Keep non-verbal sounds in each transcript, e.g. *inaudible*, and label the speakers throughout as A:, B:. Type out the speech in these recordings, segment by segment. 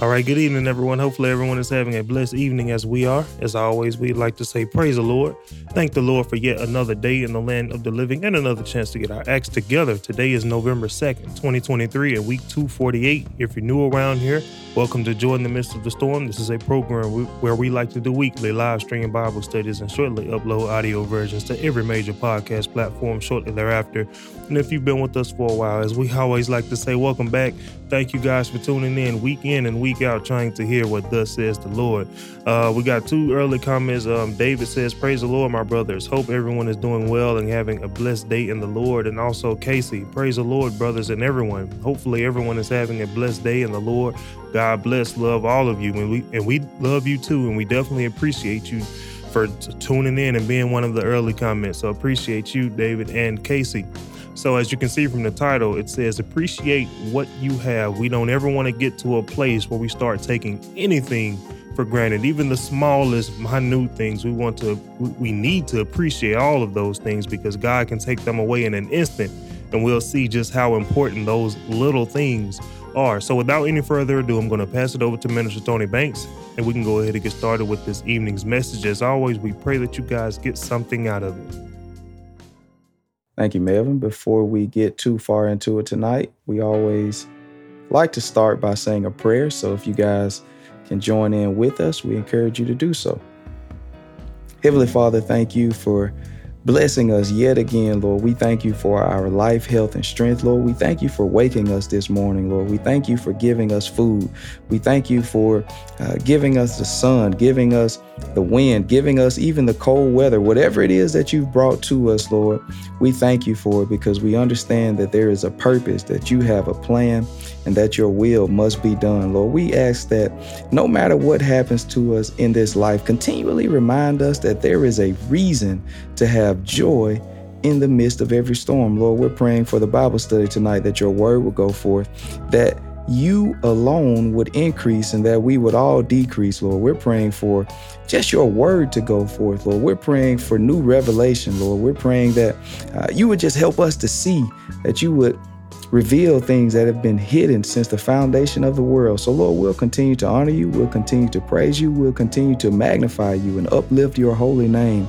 A: All right, good evening, everyone. Hopefully, everyone is having a blessed evening as we are. As always, we'd like to say, Praise the Lord. Thank the Lord for yet another day in the land of the living and another chance to get our acts together. Today is November 2nd, 2023, and week 248. If you're new around here, welcome to Joy in the Midst of the Storm. This is a program where we like to do weekly live stream Bible studies and shortly upload audio versions to every major podcast platform shortly thereafter. And if you've been with us for a while, as we always like to say, welcome back. Thank you guys for tuning in week in and week out, trying to hear what thus says the Lord. Uh, we got two early comments. Um, David says, Praise the Lord, my brothers. Hope everyone is doing well and having a blessed day in the Lord. And also, Casey, praise the Lord, brothers and everyone. Hopefully, everyone is having a blessed day in the Lord. God bless, love all of you. And we, and we love you too. And we definitely appreciate you for t- tuning in and being one of the early comments. So, appreciate you, David and Casey. So, as you can see from the title, it says, Appreciate what you have. We don't ever want to get to a place where we start taking anything for granted, even the smallest, minute things. We want to, we need to appreciate all of those things because God can take them away in an instant. And we'll see just how important those little things are. So, without any further ado, I'm going to pass it over to Minister Tony Banks and we can go ahead and get started with this evening's message. As always, we pray that you guys get something out of it.
B: Thank you, Melvin. Before we get too far into it tonight, we always like to start by saying a prayer. So if you guys can join in with us, we encourage you to do so. Heavenly Father, thank you for blessing us yet again, Lord. We thank you for our life, health, and strength, Lord. We thank you for waking us this morning, Lord. We thank you for giving us food. We thank you for uh, giving us the sun, giving us the wind, giving us even the cold weather, whatever it is that you've brought to us, Lord. We thank you for it because we understand that there is a purpose, that you have a plan, and that your will must be done, Lord. We ask that no matter what happens to us in this life, continually remind us that there is a reason to have joy in the midst of every storm. Lord, we're praying for the Bible study tonight that your word will go forth, that you alone would increase and that we would all decrease, Lord. We're praying for just your word to go forth, Lord. We're praying for new revelation, Lord. We're praying that uh, you would just help us to see, that you would reveal things that have been hidden since the foundation of the world. So, Lord, we'll continue to honor you, we'll continue to praise you, we'll continue to magnify you and uplift your holy name.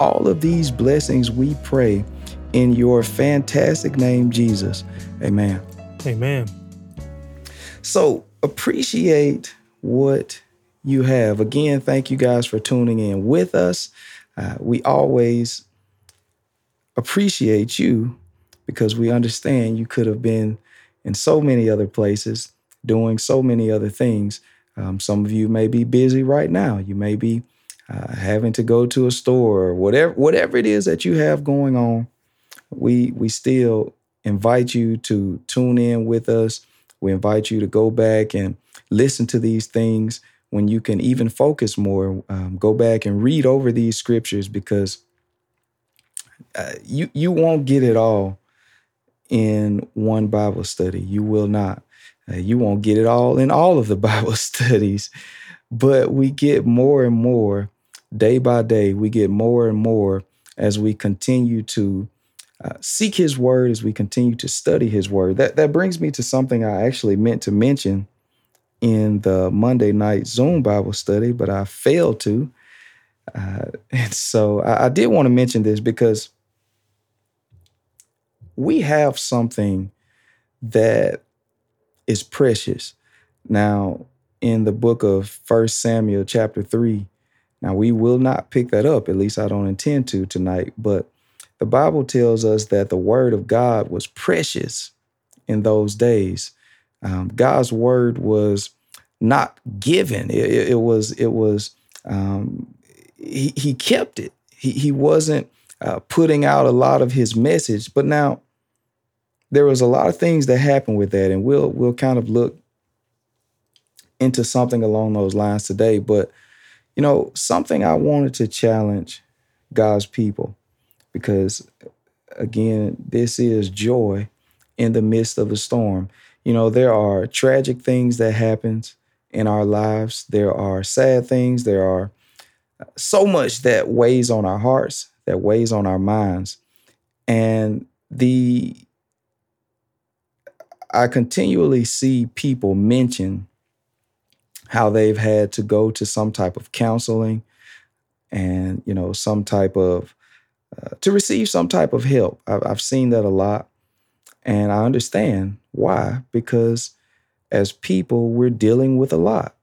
B: All of these blessings we pray in your fantastic name, Jesus. Amen.
A: Amen.
B: So appreciate what you have. Again, thank you guys for tuning in with us. Uh, we always appreciate you because we understand you could have been in so many other places doing so many other things. Um, some of you may be busy right now. You may be uh, having to go to a store or whatever whatever it is that you have going on. We we still invite you to tune in with us we invite you to go back and listen to these things when you can even focus more. Um, go back and read over these scriptures because uh, you you won't get it all in one Bible study. You will not. Uh, you won't get it all in all of the *laughs* Bible studies, but we get more and more day by day. We get more and more as we continue to uh, seek his word as we continue to study his word. That that brings me to something I actually meant to mention in the Monday night Zoom Bible study, but I failed to. Uh, *laughs* and so I, I did want to mention this because we have something that is precious. Now, in the book of First Samuel, chapter 3, now we will not pick that up, at least I don't intend to tonight, but the Bible tells us that the word of God was precious in those days. Um, God's word was not given. It, it, it was, it was, um, he, he kept it. He, he wasn't uh, putting out a lot of his message. But now there was a lot of things that happened with that, and we'll we'll kind of look into something along those lines today. But you know, something I wanted to challenge God's people because again, this is joy in the midst of a storm. You know, there are tragic things that happens in our lives. There are sad things. There are so much that weighs on our hearts, that weighs on our minds. And the I continually see people mention how they've had to go to some type of counseling and, you know, some type of, uh, to receive some type of help. I've, I've seen that a lot. And I understand why, because as people, we're dealing with a lot.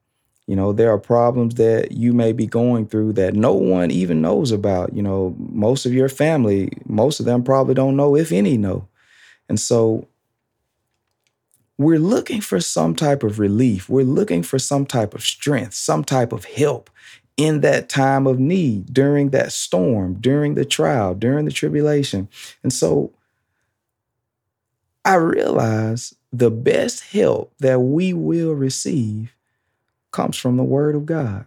B: You know, there are problems that you may be going through that no one even knows about. You know, most of your family, most of them probably don't know, if any know. And so we're looking for some type of relief. We're looking for some type of strength, some type of help in that time of need, during that storm, during the trial, during the tribulation. And so I realize the best help that we will receive comes from the Word of God.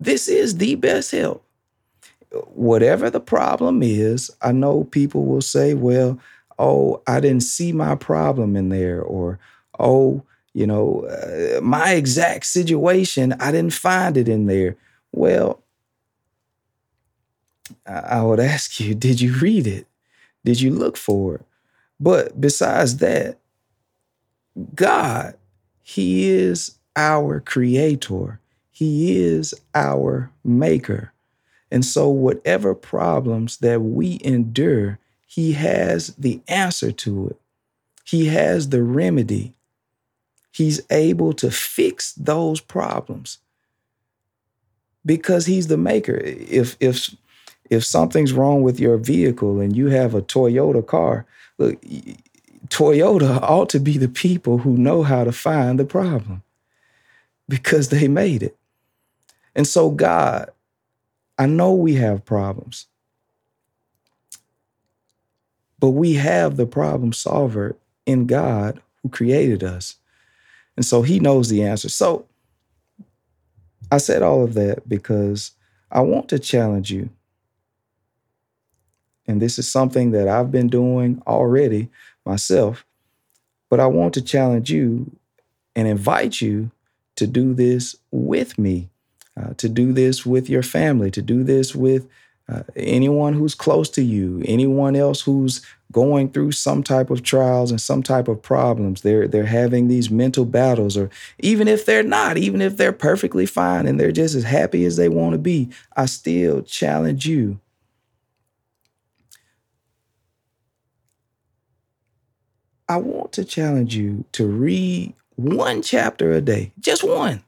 B: This is the best help. Whatever the problem is, I know people will say, well, oh, I didn't see my problem in there, or oh, you know, uh, my exact situation, I didn't find it in there. Well, I would *laughs* ask you, did you read it? Did you look for it? But besides that, God, He is our creator, He is our maker. And so, whatever problems that we endure, He has the answer to it. He has the remedy. He's able to fix those problems because He's the maker. If, if, if something's wrong with your vehicle and you have a Toyota car, look, Toyota *laughs* ought to be the people who know how to find the problem because they made it. And so, God, I know we have problems, but we have the problem solver in God who created us. And so he knows the answer. So I said all of that because I want to challenge you. And this is something that I've been doing already myself, but I want to challenge you and invite you to do this with me, uh, to do this with your family, to do this with uh, anyone who's close to you, anyone else who's going through some type of trials and some type of problems. They're they're having these mental battles, or even if they're not, even if they're perfectly fine and they're just as happy as they want to be, I still challenge you. I want to challenge you to read one chapter a day, just one.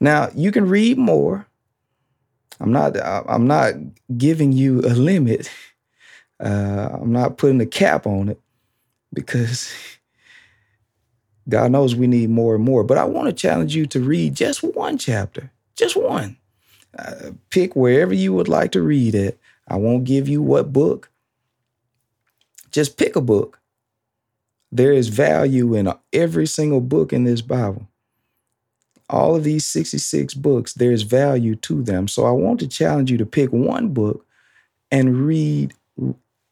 B: Now, you can read more. I'm not I'm not giving you a limit. Uh, I'm not putting a cap on it because *laughs* God knows we need more and more. But I want to challenge you to read just one chapter, just one. Uh, pick wherever you would like to read it. I won't give you what book. Just pick a book there is value in every single book in this Bible. All of these 66 books, there's value to them. So I want to challenge you to pick one book and read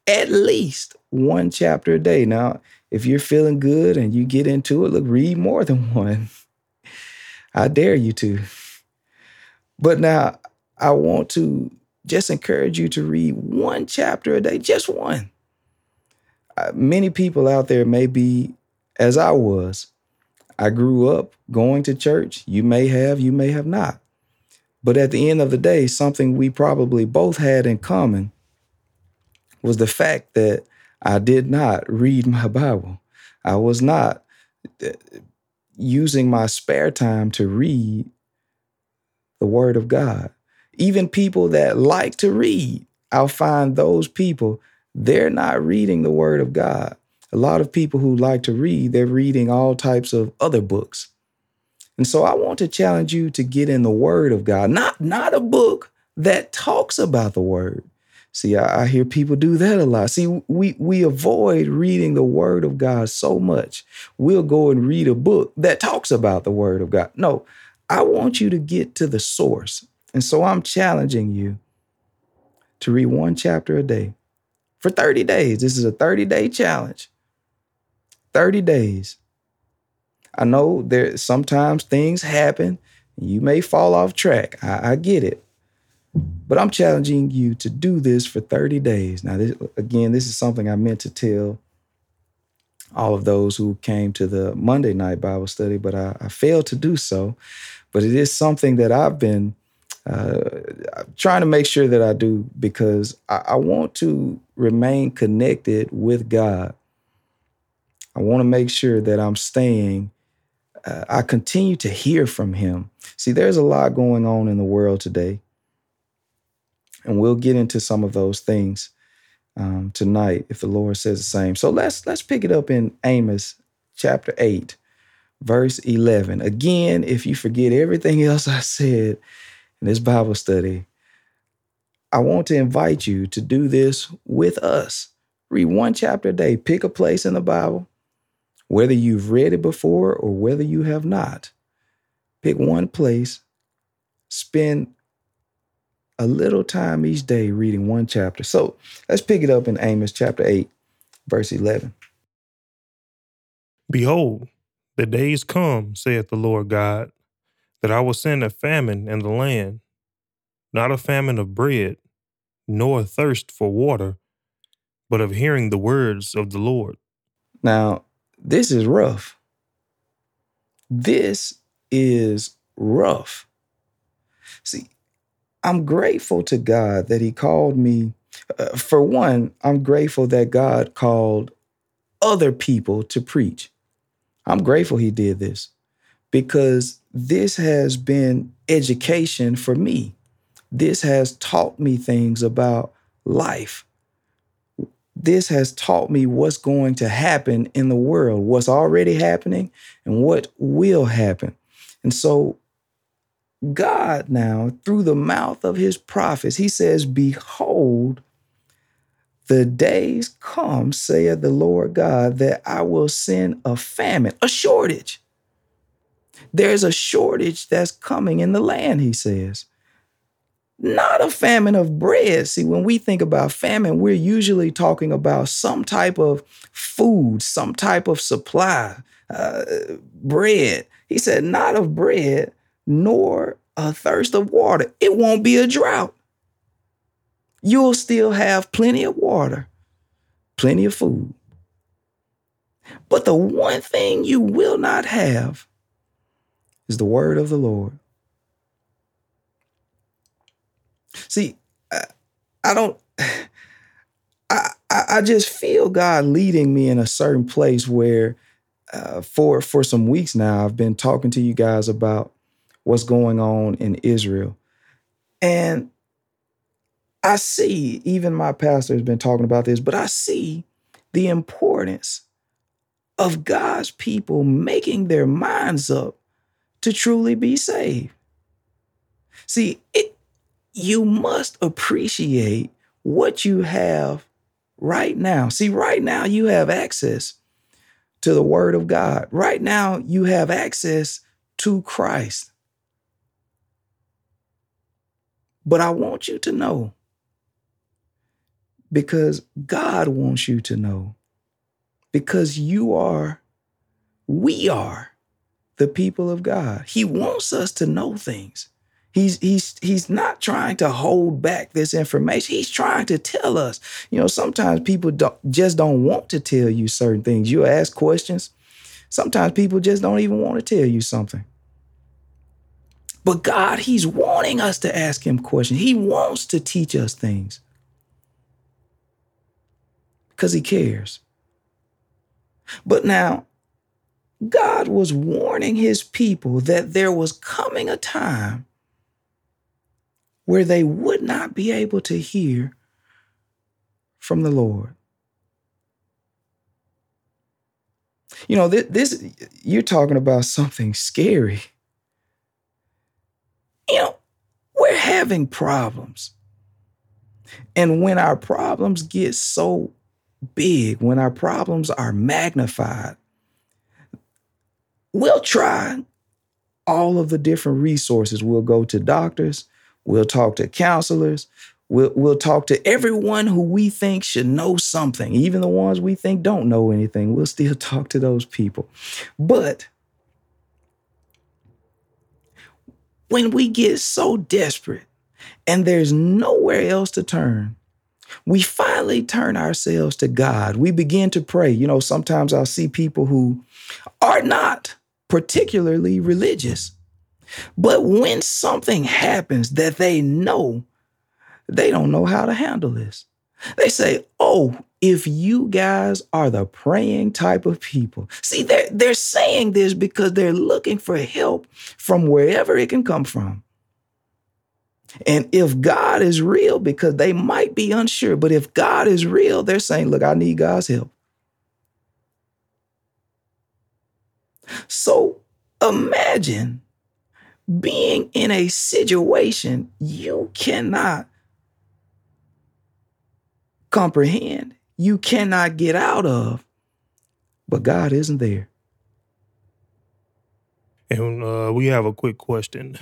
B: at least one chapter a day. Now, if you're feeling good and you get into it, look, read more than *laughs* one. I dare you to. But now I want to just encourage you to read one chapter a day, just one. Uh, many people out there may be as I was. I grew up going to church. You may have, you may have not. But at the end of the day, something we probably both had in common was the fact that I did not read my Bible. I was not uh, using my spare time to read the Word of God. Even people that like to read, I'll find those people they're not reading the Word of God. A lot of people who like to read, they're reading all types of other books. And so I want to challenge you to get in the Word of God, not, not a book that talks about the Word. See, I, I hear people do that a lot. See, we, we avoid reading the Word of God so much. We'll go and read a book that talks about the Word of God. No, I want you to get to the source. And so I'm challenging you to read one chapter a day for 30 days. This is a 30 day challenge. 30 days. I know there sometimes things happen. You may fall off track. I, I get it. But I'm challenging you to do this for 30 days. Now, this, again, this is something I meant to tell all of those who came to the Monday night Bible study, but I, I failed to do so. But it is something that I've been uh, trying to make sure that I do because I, I want to remain connected with God. I want to make sure that I'm staying. Uh, I continue to hear from Him. See, there's a lot going on in the world today, and we'll get into some of those things um, tonight if the Lord says the same. So let's let's pick it up in Amos chapter eight, verse eleven. Again, if you forget everything *laughs* else I said in this Bible study, I want to invite you to do this with us. Read one chapter a day. Pick a place in the Bible, whether you've read it before or whether you have not. Pick one place, spend a little time each day reading one chapter. So let's pick it up in Amos chapter 8, verse 11.
A: Behold, the days come, saith the Lord God, that I will send a famine in the land, not a famine of bread, nor a thirst for water, but of hearing the words of the Lord.
B: Now, this is rough. This is rough. See, I'm grateful to God that He called me. Uh, for one, I'm grateful that God called other people to preach. I'm grateful He did this because this has been education for me. This has taught me things about life. This has taught me what's going to happen in the world, what's already happening, and what will happen. And so God now, through the mouth of his prophets, he says, Behold, the days come, saith the Lord God, that I will send a famine, a shortage. There's a shortage that's coming in the land, he says. Not a famine of bread. See, when we think about famine, we're usually talking about some type of food, some type of supply, uh, bread. He said, Not of bread, nor a thirst of water. It won't be a drought. You'll still have plenty of water, plenty of food. But the one thing you will not have is the word of the Lord. See, I, I don't, *sighs* I, I just feel God leading me in a certain place where uh, for for some weeks now I've been talking to you guys about what's going on in Israel. And I see, even my pastor has been talking about this, but I see the importance of God's people making their minds up to truly be saved. See, it, you must appreciate what you have right now. See, right now you have access to the Word of God. Right now you have access to Christ. But I want you to know because God wants you to know because you are, we are the people of God. He wants us to know things. He's he's he's not trying to hold back this information. He's trying to tell us. You know, sometimes people don't, just don't want to tell you certain things. You ask questions. Sometimes people just don't even want to tell you something. But God, He's wanting us to ask Him questions. He wants to teach us things because He cares. But now, God was warning His people that there was coming a time where they would not be able to hear from the Lord. You know, this, this you're talking about something scary you know, we're having problems. And when our problems get so big, when our problems are magnified, we'll try all of the different resources. We'll go to doctors, we'll talk to counselors, we'll, we'll talk to everyone who we think should know something, even the ones we think don't know anything. We'll still *laughs* talk to those people. But when we get so desperate and there's nowhere else to turn, we finally turn ourselves to God. We begin to pray. You know, sometimes I'll see people who are not particularly religious. But when something happens that they know, they don't know how to handle this. They say, Oh, if you guys are the praying type of people. See, they're, they're saying this because they're looking for help from wherever it can come from. And if God is real, because they might be unsure, but if God is real, they're saying, Look, I need God's help. So imagine being in a situation you cannot comprehend, you cannot get out of, but God isn't there.
A: And uh, we have a quick question.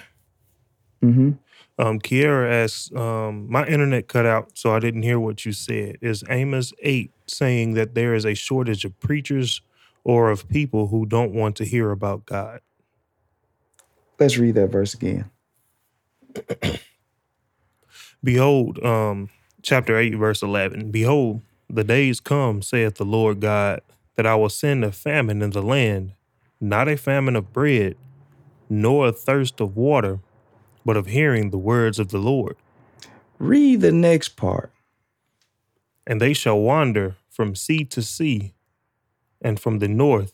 B: Mm-hmm.
A: Um, Kiera asks, um, my internet cut out, so I didn't hear what you said. Is Amos 8 saying that there is a shortage of preachers or of people who don't want to hear about God?
B: Let's read that verse again. *clears throat*
A: Behold, um, chapter 8, verse 11 Behold, the days come, saith the Lord God, that I will send a famine in the land, not a famine of bread, nor a thirst of water but of hearing the words of the Lord.
B: Read the next part.
A: And they shall wander from sea to sea, and from the north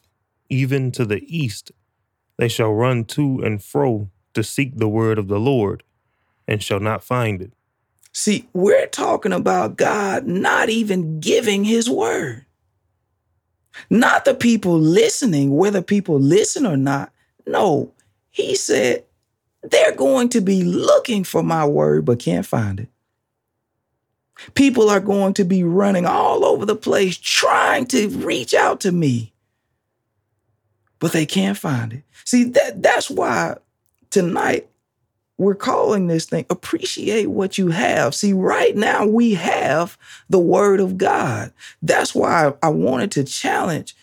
A: even to the east. They shall run to and fro to seek the word of the Lord, and shall not find it.
B: See, we're talking about God not even giving his word. Not the people listening, whether people listen or not. No, he said, they're going to be looking for my word but can't find it. People are going to be running all over the place trying to reach out to me, but they can't find it. See, that, that's why tonight we're calling this thing appreciate what you have. See, right now we have the word of God. That's why I wanted to challenge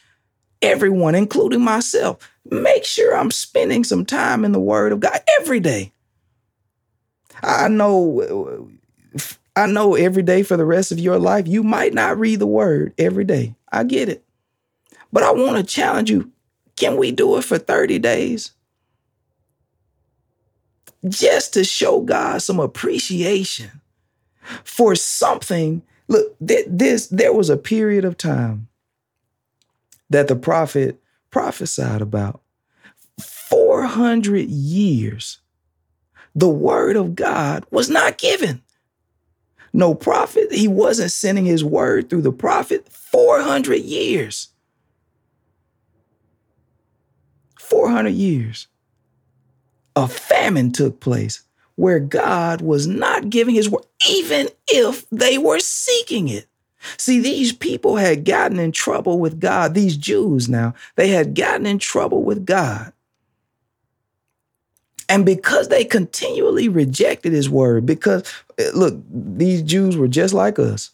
B: everyone, including myself make sure I'm spending some time in the Word of God every day. I know, I know every day for the rest of your life, you might not read the Word every day. I get it. But I want to challenge you can we do it for 30 days? Just to show God some appreciation for something. Look, this there was a period of time that the prophet prophesied about. 400 years, the word of God was not given. No prophet, he wasn't sending his word through the prophet 400 years. 400 years. A famine took place where God was not giving his word, even if they were seeking it. See, these people had gotten in trouble with God. These Jews now, they had gotten in trouble with God. And because they continually rejected his word, because eh, look, these Jews were just like us.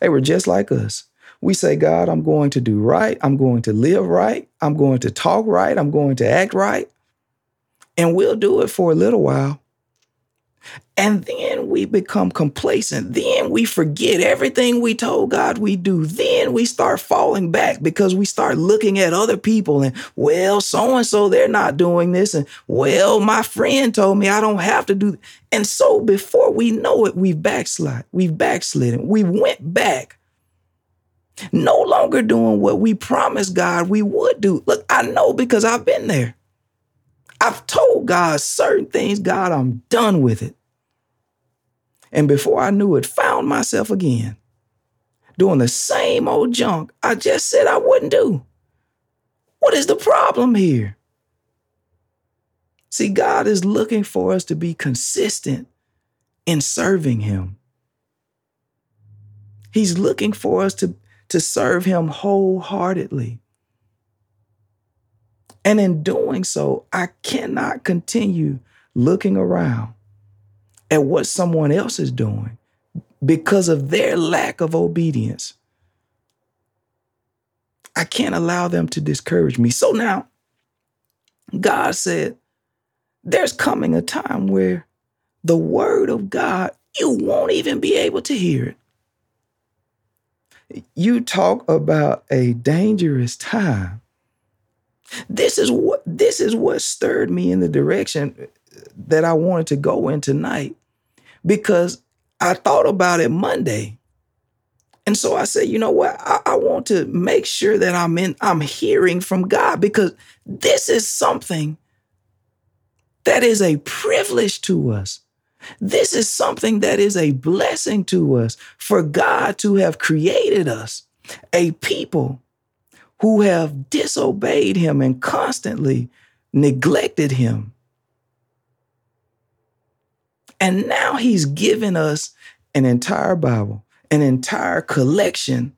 B: They were just like us. We say, God, I'm going to do right. I'm going to live right. I'm going to talk right. I'm going to act right. And we'll do it for a little while. And then we become complacent. Then we forget everything we told God we do. Then we start falling back because we start looking at other people and, well, so and so, they're not doing this. And, well, my friend told me I don't have to do. And so before we know it, we've backslid. We've backslidden. We went back. No longer doing what we promised God we would do. Look, I know because I've been there. I've told God certain things, God, I'm done with it. And before I knew it, found myself again doing the same old junk I just said I wouldn't do. What is the problem here? See, God is looking for us to be consistent in serving Him. He's looking for us to, to serve Him wholeheartedly. And in doing so, I cannot continue looking around at what someone else is doing because of their lack of obedience. I can't allow them to discourage me. So now, God said, there's coming a time where the word of God you won't even be able to hear it. You talk about a dangerous time. This is what this is what stirred me in the direction that I wanted to go in tonight because I thought about it Monday. And so I said, you know what? I, I, want to make sure that I'm in, I'm hearing from God because this is something that is a privilege to us. This is something that is a blessing to us for God to have created us, a people who have disobeyed Him and constantly neglected Him. And now He's given us an entire Bible, an entire collection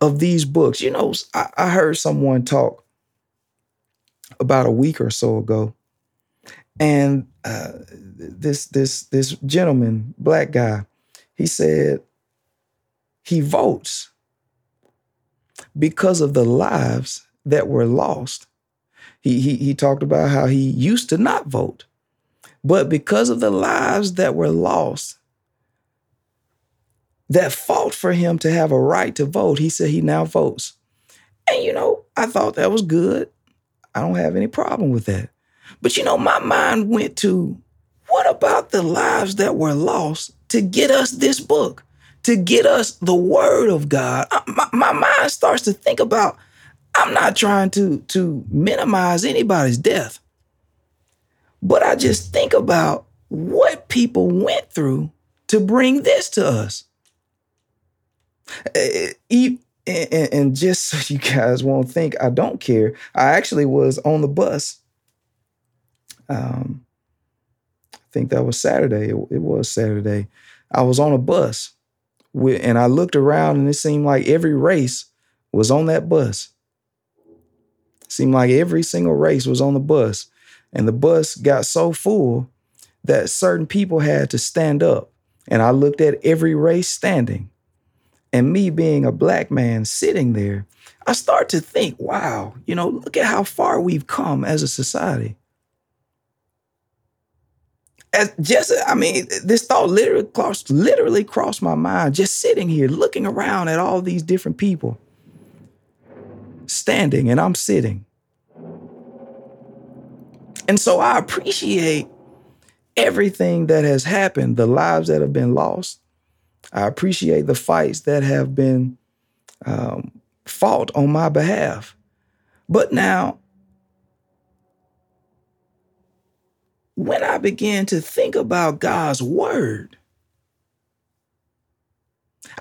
B: of these books. You know, I, I heard someone talk about a week or so ago and uh, this this this gentleman, black guy, he said he votes because of the lives that were lost. He, he, he talked about how he used to not vote, but because of the lives that were lost, that fought for him to have a right to vote, he said he now votes. And you know, I thought that was good. I don't have any problem with that. But you know, my mind went to what about the lives that were lost to get us this book, to get us the word of God? My, my mind starts to think about I'm not trying to, to minimize anybody's death, but I just think about what people went through to bring this to us. Eh, eh, and just so you guys won't think I don't care, I actually was on the bus um, I think that was Saturday. It, it, was Saturday. I was on a bus and I looked around and it seemed like every race was on that bus. It seemed like every single race was on the bus. And the bus got so full that certain people had to stand up. And I looked at every race standing. And me being a black man sitting there, I start to think, wow, you know, look at how far we've come as a society as just I mean, this thought literally crossed literally crossed my mind just sitting here looking around at all these different people standing and I'm sitting. And so I appreciate everything that has happened, the lives that have been lost. I appreciate the fights that have been um, fought on my behalf. But now when I began to think about God's word,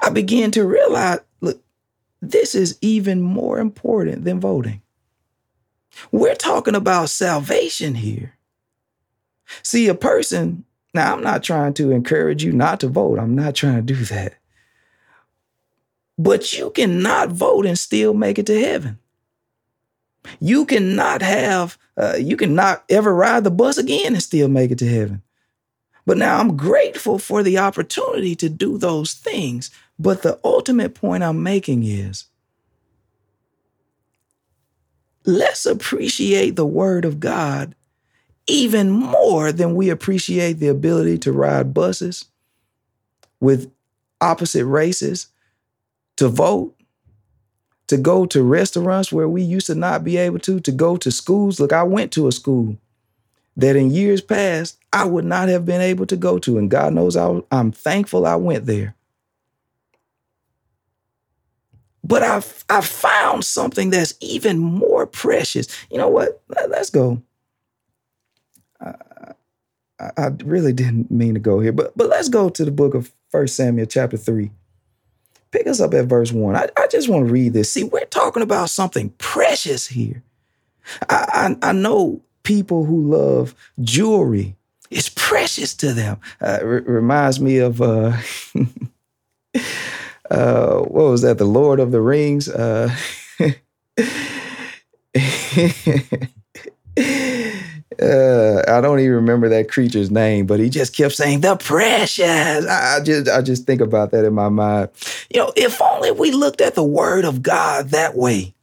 B: I began to realize look, this is even more important than voting. We're talking about salvation here. See, a person, now I'm not trying to encourage you not to vote, I'm not trying to do that. But you cannot vote and still make it to heaven. You cannot have, uh, you cannot ever ride the bus again and still make it to heaven. But now I'm grateful for the opportunity to do those things. But the ultimate point I'm making is let's appreciate the word of God even more than we appreciate the ability to ride buses with opposite races, to vote, to go to restaurants where we used to not be able to, to go to schools. Look, I went to a school that in years past I would not have been able to go to. And God knows I, am thankful I went there. But I've, i found something that's even more precious. You know what? Let's go. I, I really didn't mean to go here, but, but let's go to the book of First Samuel, chapter 3. Pick us up at verse one. I, I just want to read this. See, we're talking about something precious here. I, I, I know people who love jewelry. It's precious to them. Uh, r- reminds me of uh, *laughs* uh, what was that? The Lord of the Rings. Uh, *laughs* *laughs* uh, I don't even remember that creature's name, but he just kept saying the precious. I, just I just think about that in my mind. You know, if only we looked at the word of God that way.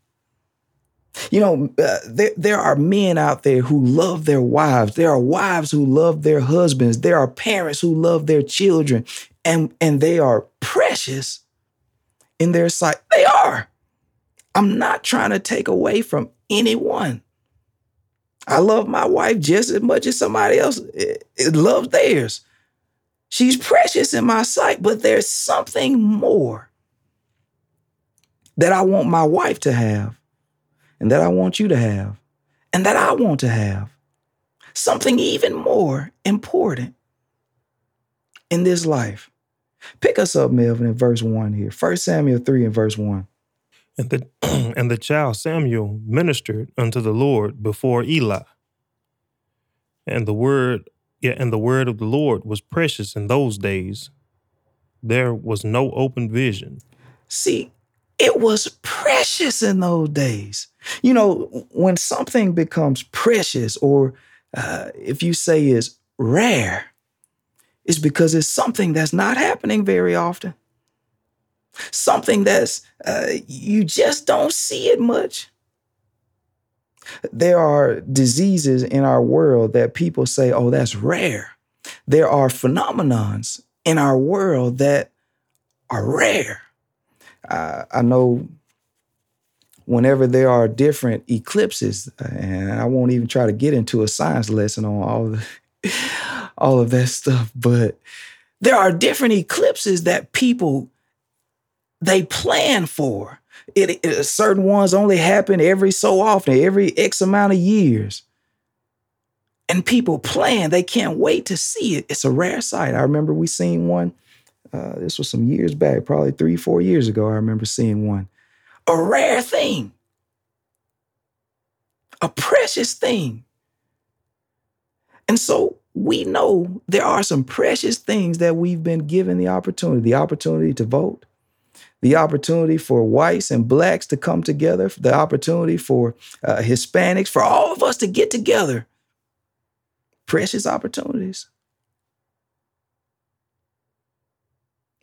B: You know, uh, there, there are men out there who love their wives. There are wives who love their husbands. There are parents who love their children, and, and they are precious in their sight. They are. I'm not trying to take away from anyone. I love my wife just as much as somebody else loves theirs. She's precious in my sight, but there's something more that I want my wife to have, and that I want you to have, and that I want to have. Something even more important in this life. Pick us up, Melvin, in verse 1 here. 1 Samuel 3 and verse 1.
A: And the *clears throat* and the child Samuel ministered unto the Lord before Eli. And the word yeah, and the word of the Lord was precious in those days. There was no open vision.
B: See, it was precious in those days. You know, when something becomes precious, or uh, if you say is rare, it's because it's something that's not happening very often something that's uh, you just don't see it much. There are diseases in our world that people say, oh, that's rare. There are phenomenons in our world that are rare. Uh, I know whenever there are different eclipses, and I won't even try to get into a science lesson on all of, the, *laughs* all of that stuff, but there are different eclipses that people they plan for. It, it, certain ones only happen every so often, every X amount of years. And people plan, they can't wait to see it. It's a rare sight. I remember we seen one. Uh, this was some years back, probably three, four years ago. I remember seeing one. A rare thing, a precious thing. And so we know there are some precious things that we've been given the opportunity the opportunity to vote, the opportunity for whites and blacks to come together, the opportunity for uh, Hispanics, for all of us to get together. Precious opportunities.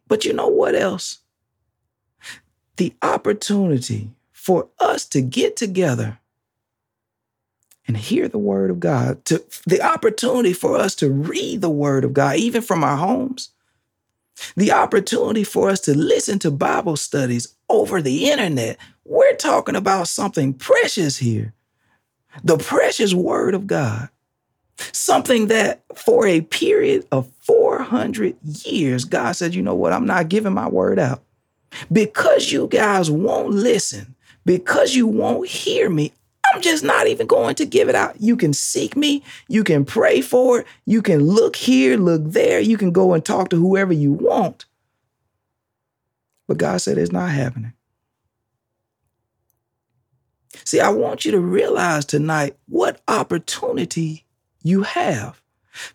B: But you know what else? The opportunity for us to get together and hear the word of God, to the opportunity for us to read the word of God, even from our homes, the opportunity for us to listen to Bible studies over the internet. We're talking about something precious here the precious Word of God. Something that for a period of 400 years, God said, you know what? I'm not giving my word out. Because you guys won't listen, because you won't hear me, I'm just not even going to give it out. You can seek me, you can pray for it, you can look here, look there, you can go and talk to whoever you want. But God said it's not happening. See, I want you to realize tonight what opportunity you have.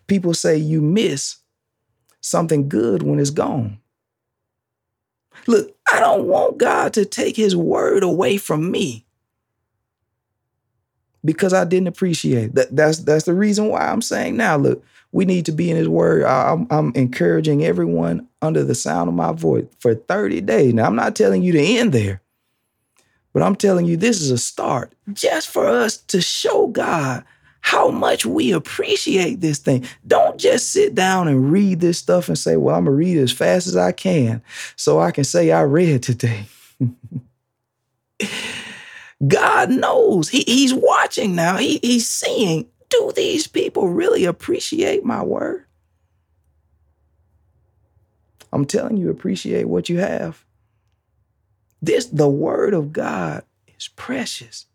B: People say you miss something good when it's gone. Look, I don't want God to take his word away from me because I didn't appreciate that. That's that's the reason why I'm saying now. Look, we need to be in His Word. I'm, I'm encouraging everyone under the sound of my voice for 30 days. Now I'm not telling you to end there, but I'm telling you this is a start, just for us to show God how much we appreciate this thing. Don't just sit down and read this stuff and say, "Well, I'm gonna read as fast as I can, so I can say I read today." *laughs* God knows. He, he's watching now. He, he's seeing, do these people really appreciate my word? I'm telling you, appreciate what you have. This, the word of God is precious.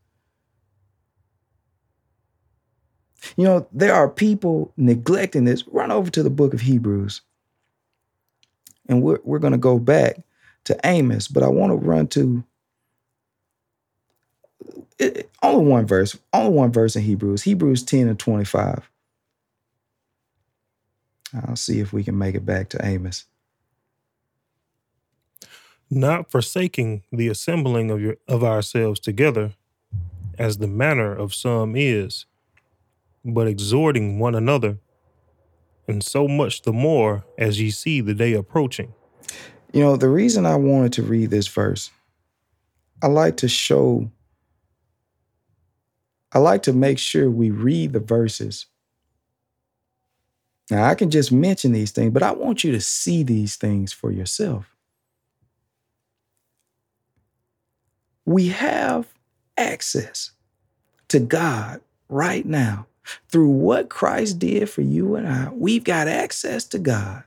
B: You know, there are people neglecting this. Run over to the book of Hebrews. And we're, we're going to go back to Amos, but I want to run to it, only one verse, only one verse in Hebrews, Hebrews 10 and 25. I'll see if we can make it back to Amos.
A: Not forsaking the assembling of your of ourselves together, as the manner of some is, but exhorting one another, and so much the more as ye see the day approaching.
B: You know, the reason I wanted to read this verse, I like to show I like to make sure we read the verses. Now, I can just mention these things, but I want you to see these things for yourself. We have access to God right now through what Christ did for you and I. We've got access to God.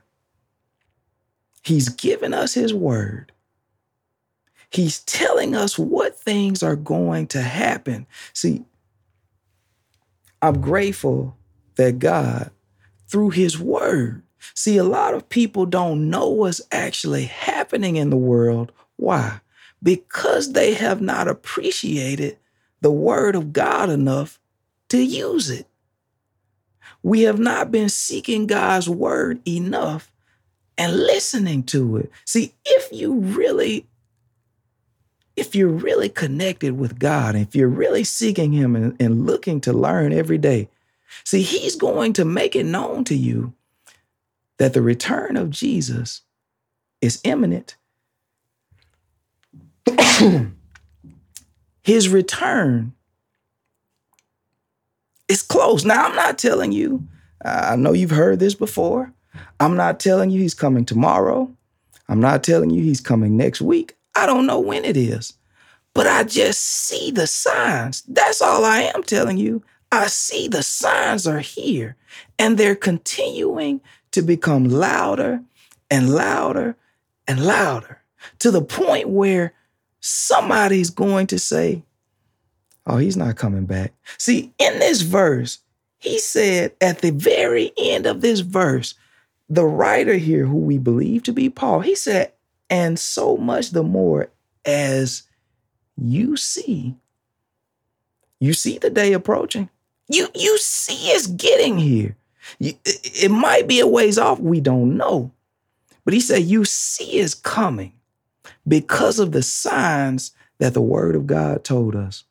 B: He's given us His word. He's telling us what things are going to happen. See, I'm grateful that God, through His Word, see, a lot of people don't know what's actually happening in the world. Why? Because they have not appreciated the Word of God enough to use it. We have not been seeking God's Word enough and listening to it. See, if you really if you're really connected with God, if you're really seeking Him and, and, looking to learn every day, see, He's going to make it known to you that the return of Jesus is imminent. *coughs* His return is close. Now, I'm not telling you, I know you've heard this before. I'm not telling you He's coming tomorrow. I'm not telling you He's coming next week. I don't know when it is, but I just see the signs. That's all I am telling you. I see the signs are here and they're continuing to become louder and louder and louder to the point where somebody's going to say, Oh, he's not coming back. See, in this verse, he said at the very end of this verse, the writer here, who we believe to be Paul, he said, and so much the more as you see, you see the day approaching. You you see it's getting here. You, it, it might be a ways off, we don't know. But he said, You see it's coming because of the signs that the word of God told us.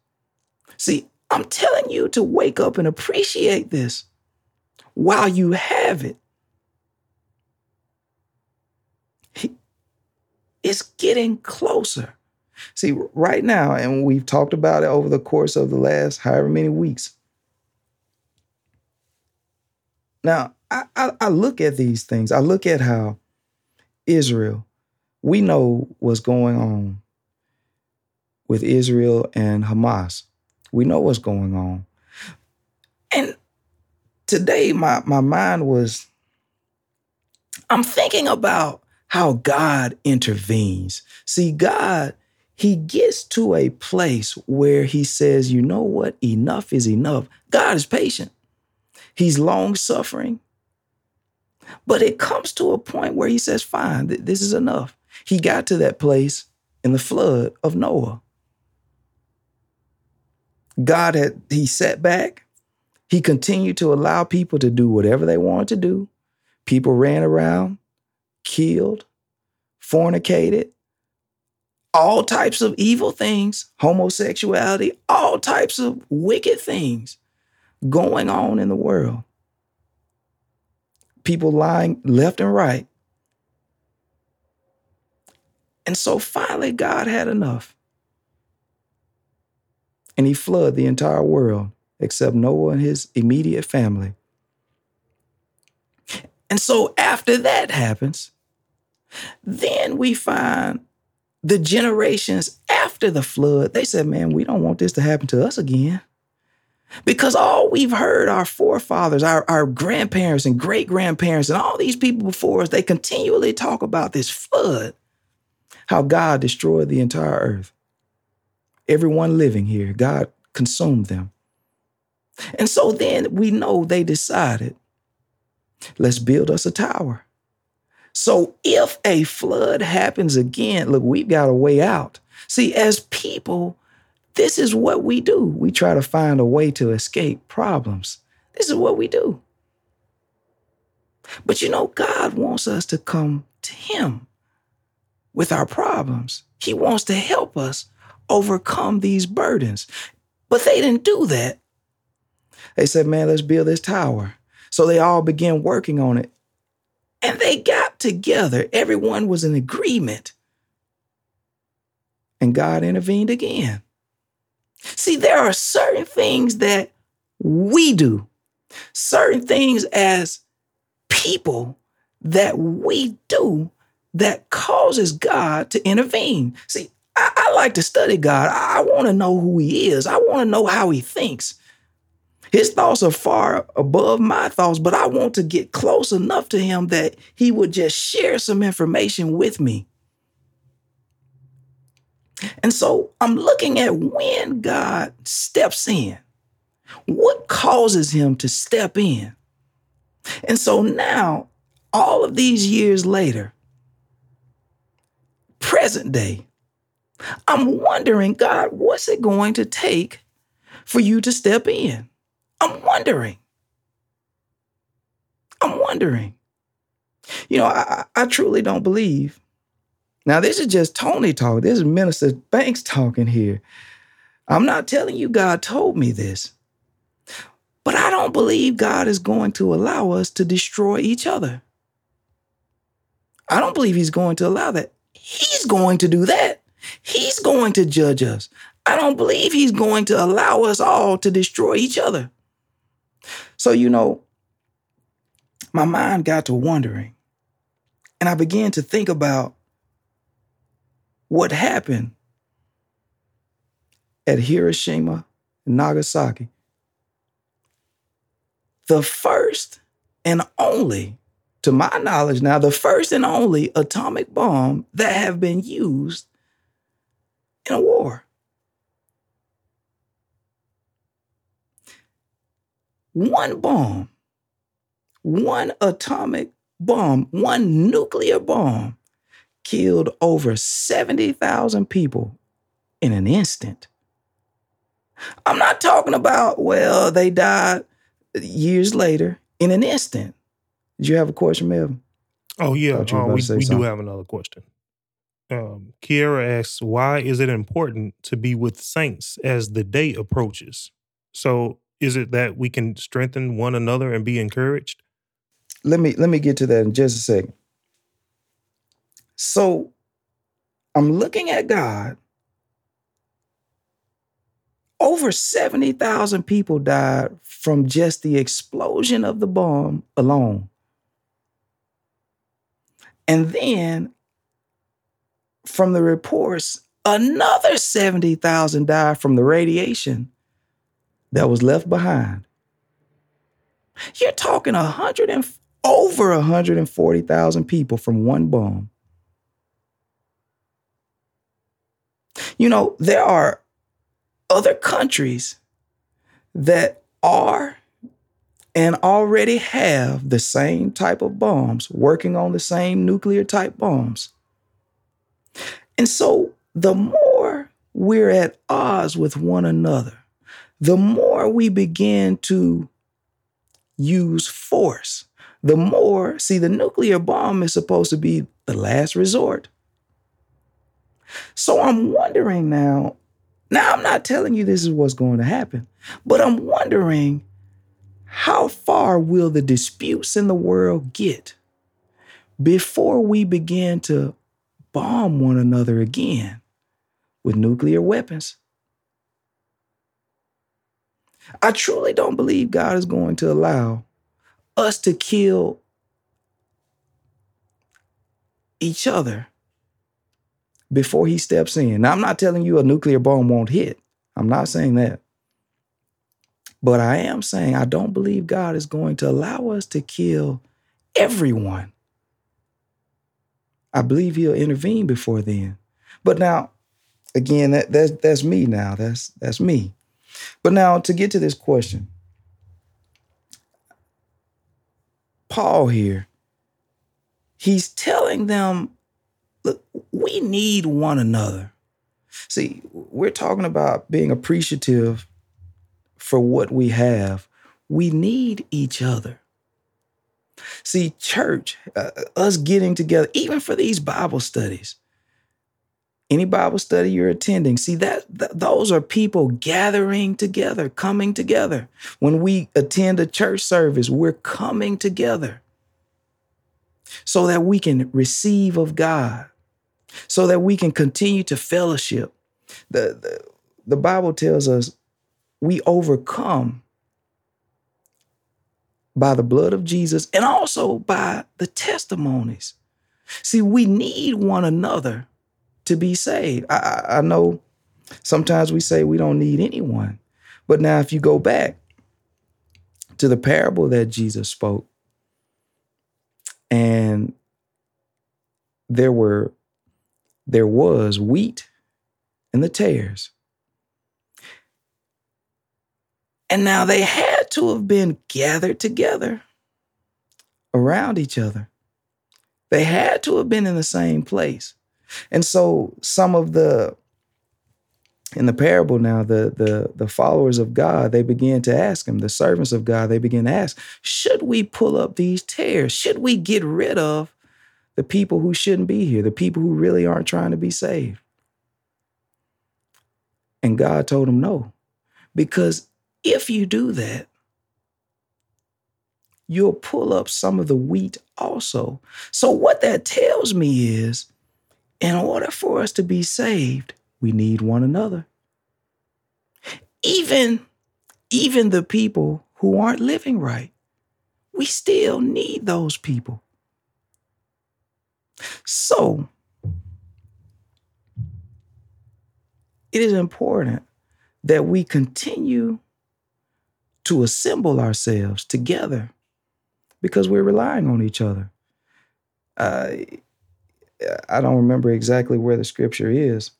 B: See, I'm telling you to wake up and appreciate this while you have it. It's getting closer. See, right now, and we've talked about it over the course of the last however many weeks. Now, I, I, I look at these things. I look at how Israel, we know what's going on with Israel and Hamas. We know what's going on. And today, my, my mind was, I'm thinking about how God intervenes. See, God, He gets to a place where He says, you know what? Enough is enough. God is patient, He's long suffering. But it comes to a point where He says, fine, th- this is enough. He got to that place in the flood of Noah. God had, He sat back. He continued to allow people to do whatever they wanted to do. People ran around killed, fornicated, all types of evil things, homosexuality, all types of wicked things going on in the world. People lying left and right. And so finally, God had enough. And he flooded the entire world except Noah and his immediate family. And so after that happens, then we find the generations after the flood, they said, man, we don't want this to happen to us again. Because all we've heard our forefathers, our, our grandparents and great grandparents, and all these people before us, they continually talk about this flood, how God destroyed the entire earth. Everyone living here, God consumed them. And so then we know they decided Let's build us a tower. So if a flood happens again, look, we've got a way out. See, as people, this is what we do. We try to find a way to escape problems. This is what we do. But you know, God wants us to come to Him with our problems. He wants to help us overcome these burdens. But they didn't do that. They said, man, let's build this tower. So they all began working on it. And they got together. Everyone was in agreement. And God intervened again. See, there are certain things that we do, certain things as people that we do that causes God to intervene. See, I, I like to study God. I, I want to know who He is, I want to know how He thinks. His thoughts are far above my thoughts, but I want to get close enough to Him that He would just share some information with me. And so I'm looking at when God steps in. What causes him to step in? And so now, all of these years later, present day, I'm wondering, God, what's it going to take for you to step in? I'm wondering. I'm wondering. You know, I, I truly don't believe. Now, this is just Tony talk. This is Minister Banks talking here. I'm not telling you God told me this. But I don't believe God is going to allow us to destroy each other. I don't believe He's going to allow that. He's going to do that. He's going to judge us. I don't believe He's going to allow us all to destroy each other. So, you know, my mind got to wondering, and I began to think about what happened at Hiroshima and Nagasaki the first and only, to my knowledge now, the first and only atomic bomb that have been used in a war. One bomb, one atomic bomb, one nuclear bomb killed over 70,000 people in an instant. I'm not talking about, well, they died years later in an instant. Did you have a question, Melvin?
A: Oh yeah, uh, we, we do have another question. Um, Kiera asks, "Why is it important to be with saints as the day approaches?" So, is it that we can strengthen one another and be encouraged?
B: Let me let me get to that in just a second. So, I'm looking at God over 70,000 people died from just the explosion of the bomb alone. And then from the reports, another 70,000 died from the radiation that was left behind. You're talking 100 and over 140,000 people from one bomb. You know, there are other countries that are and already have the same type of bombs, working on the same nuclear type bombs. And so the more we're at odds with one another, the more we begin to use force, the more, see, the nuclear bomb is supposed to be the last resort. So I'm wondering now now, I'm not telling you this is what's going to happen, but I'm wondering how far will the disputes in the world get before we begin to bomb one another again with nuclear weapons? I truly don't believe God is going to allow us to kill each other before he steps in. Now, I'm not telling you a nuclear bomb won't hit. I'm not saying that. But I am saying I don't believe God is going to allow us to kill everyone. I believe he'll intervene before then. But now, again, that, that's that's me now. That's that's me. But now to get to this question, Paul here, he's telling them look, we need one another. See, we're talking about being appreciative for what we have. We need each other. See, church, uh, us getting together, even for these Bible studies, any Bible study you're attending, see that th- those are people gathering together, coming together. When we attend a church service, we're coming together so that we can receive of God so that we can continue to fellowship. The, the the Bible tells us we overcome by the blood of Jesus and also by the testimonies. See, we need one another to be saved. I, I, know sometimes we say we don't need anyone, but now if you go back to the parable that Jesus spoke, and there were there was wheat and the tares. And now they had to have been gathered together around each other. They had to have been in the same place. And so some of the in the parable now, the the the followers of God, they began to ask him, the servants of God, they began to ask, should we pull up these tares? Should we get rid of the people who shouldn't be here, the people who really aren't trying to be saved? And God told him no. Because if you do that, you'll pull up some of the wheat also. So, what that tells me is in order for us to be saved, we need one another. Even, even the people who aren't living right, we still need those people. So, it is important that we continue to assemble ourselves together because we're relying on each other. Uh, I don't remember exactly where the scripture is,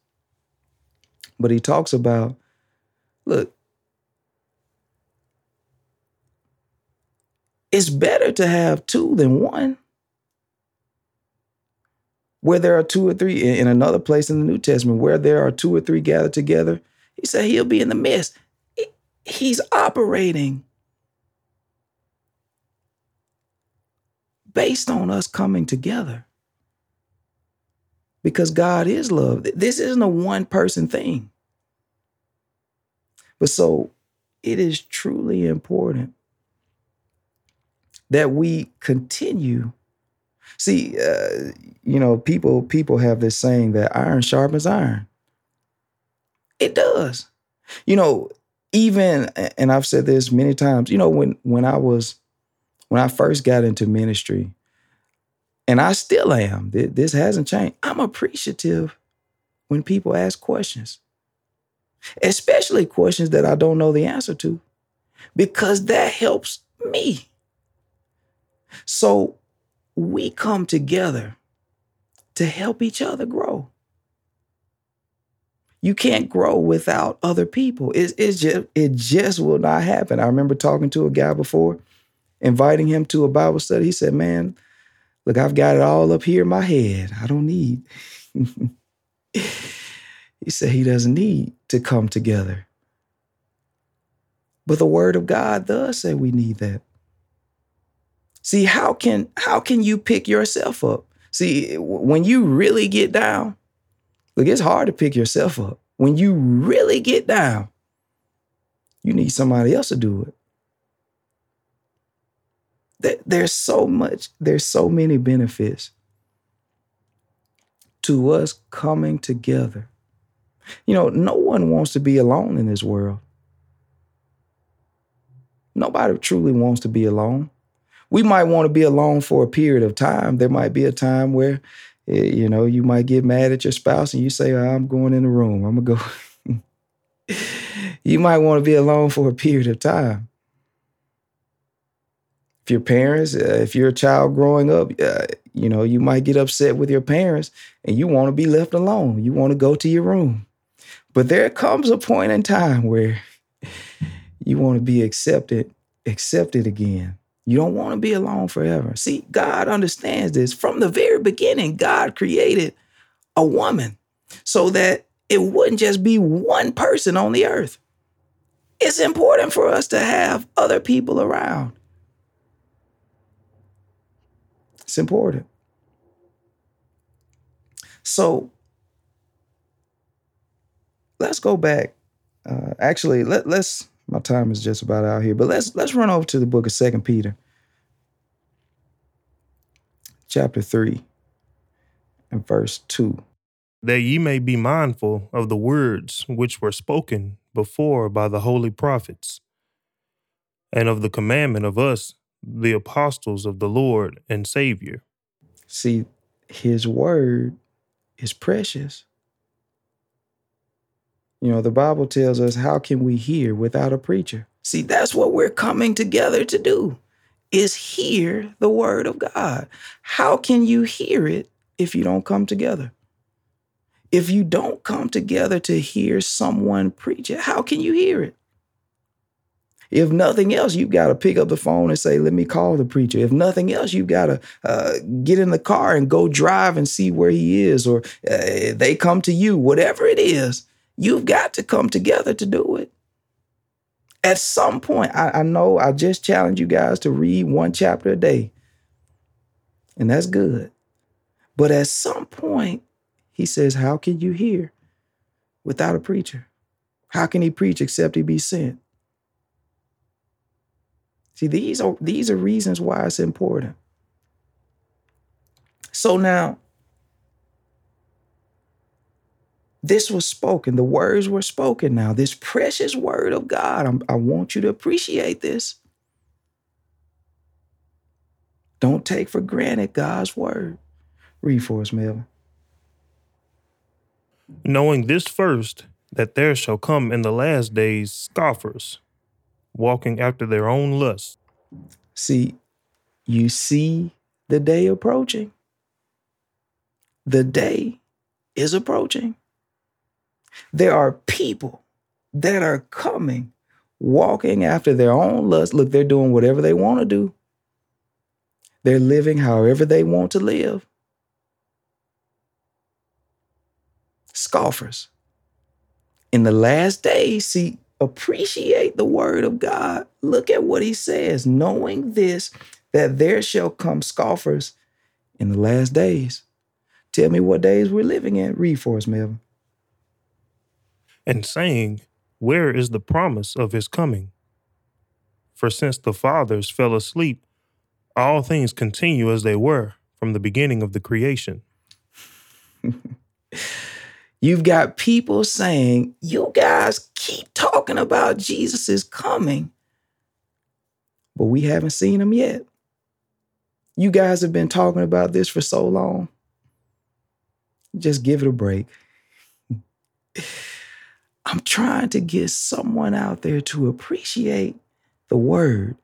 B: but he talks about look, it's better to have two than one. Where there are two or three, in another place in the New Testament, where there are two or three gathered together, he said he'll be in the midst. He's operating based on us coming together because God is love. This isn't a one person thing. But so it is truly important that we continue. See, uh, you know, people people have this saying that iron sharpens iron. It does. You know, even and I've said this many times. You know, when when I was when I first got into ministry, and I still am. This hasn't changed. I'm appreciative when people ask questions, especially questions that I don't know the answer to, because that helps me. So we come together to help each other grow. You can't grow without other people. It, it, just, it just will not happen. I remember talking to a guy before, inviting him to a Bible study. He said, Man, Look, I've got it all up here in my head. I don't need. *laughs* he said he doesn't need to come together. But the word of God does say we need that. See, how can how can you pick yourself up? See, when you really get down, look, it's hard to pick yourself up. When you really get down, you need somebody else to do it there's so much, there's so many benefits to us coming together. You know, no one wants to be alone in this world. Nobody truly wants to be alone. We might want to be alone for a period of time. There might be a time where, eh, you know, you might get mad at your spouse and you say, I'm going in the room. I'm going to go. *laughs* you might want to be alone for a period of time if your parents, uh, if you're a child growing up, uh, you know, you might get upset with your parents and you want to be left alone. You want to go to your room. But there comes a point in time where *laughs* you want to be accepted, accepted again. You don't want to be alone forever. See, God understands this. From the very beginning, God created a woman so that it wouldn't just be one person on the earth. It's important for us to have other people around. It's important. So let's go back. Uh, actually, let, let's. My time is just about out here, but let's let's run over to the book of Second Peter, chapter three, and verse two.
A: that ye may be mindful of the words which were spoken before by the holy prophets, and of the commandment of us, the apostles of the Lord and Savior.
B: See, his word is precious. You know, the Bible tells us, how can we hear without a preacher? See, that's what we're coming together to do, is hear the word of God. How can you hear it if you don't come together? If you don't come together to hear someone preach it, how can you hear it? If nothing else, you've got to pick up the phone and say, let me call the preacher. If nothing else, you've got to uh, get in the car and go drive and see where he is, or uh, they come to you, whatever it is You've got to come together to do it. At some point, I, I know I just challenge you guys to read one chapter a day, and that's good. But at some point, he says, How can you hear without a preacher? How can he preach except he be sent? See, these are these are reasons why it's important. So now This was spoken. The words were spoken now. This precious word of God. I'm, i want you to appreciate this. Don't take for granted God's word. Read for us, Melvin.
A: Knowing this first, that there shall come in the last days scoffers, walking after their own lusts.
B: See, you see the day approaching. The day is approaching. There are people that are coming, walking after their own lust. Look, they're doing whatever they want to do, they're living however they want to live. Scoffers. In the last days, see, appreciate the word of God. Look at what he says, knowing this, that there shall come scoffers in the last days. Tell me what days we're living in. Read for us, Melvin
A: and saying, Where is the promise of his coming? For since the fathers fell asleep, all things continue as they were from the beginning of the creation. *laughs*
B: You've got people saying, You guys keep talking about Jesus is coming, but we haven't seen him yet. You guys have been talking about this for so long. Just give it a break. *sighs* I'm trying to get someone out there to appreciate the word,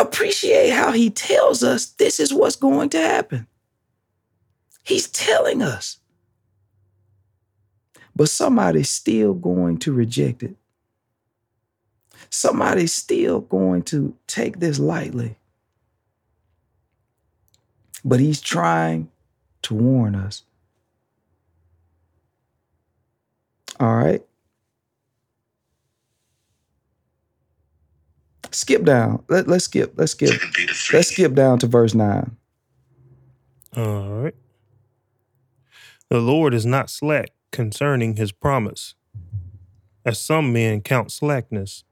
B: appreciate how he tells us this is what's going to happen. He's telling us. But somebody's still going to reject it. Somebody's still going to take this lightly. But he's trying to warn us. All right. skip down. Let, let's skip. Let's skip. Let's skip down to verse nine.
A: All right. The Lord is not slack concerning his promise, as some men count slackness,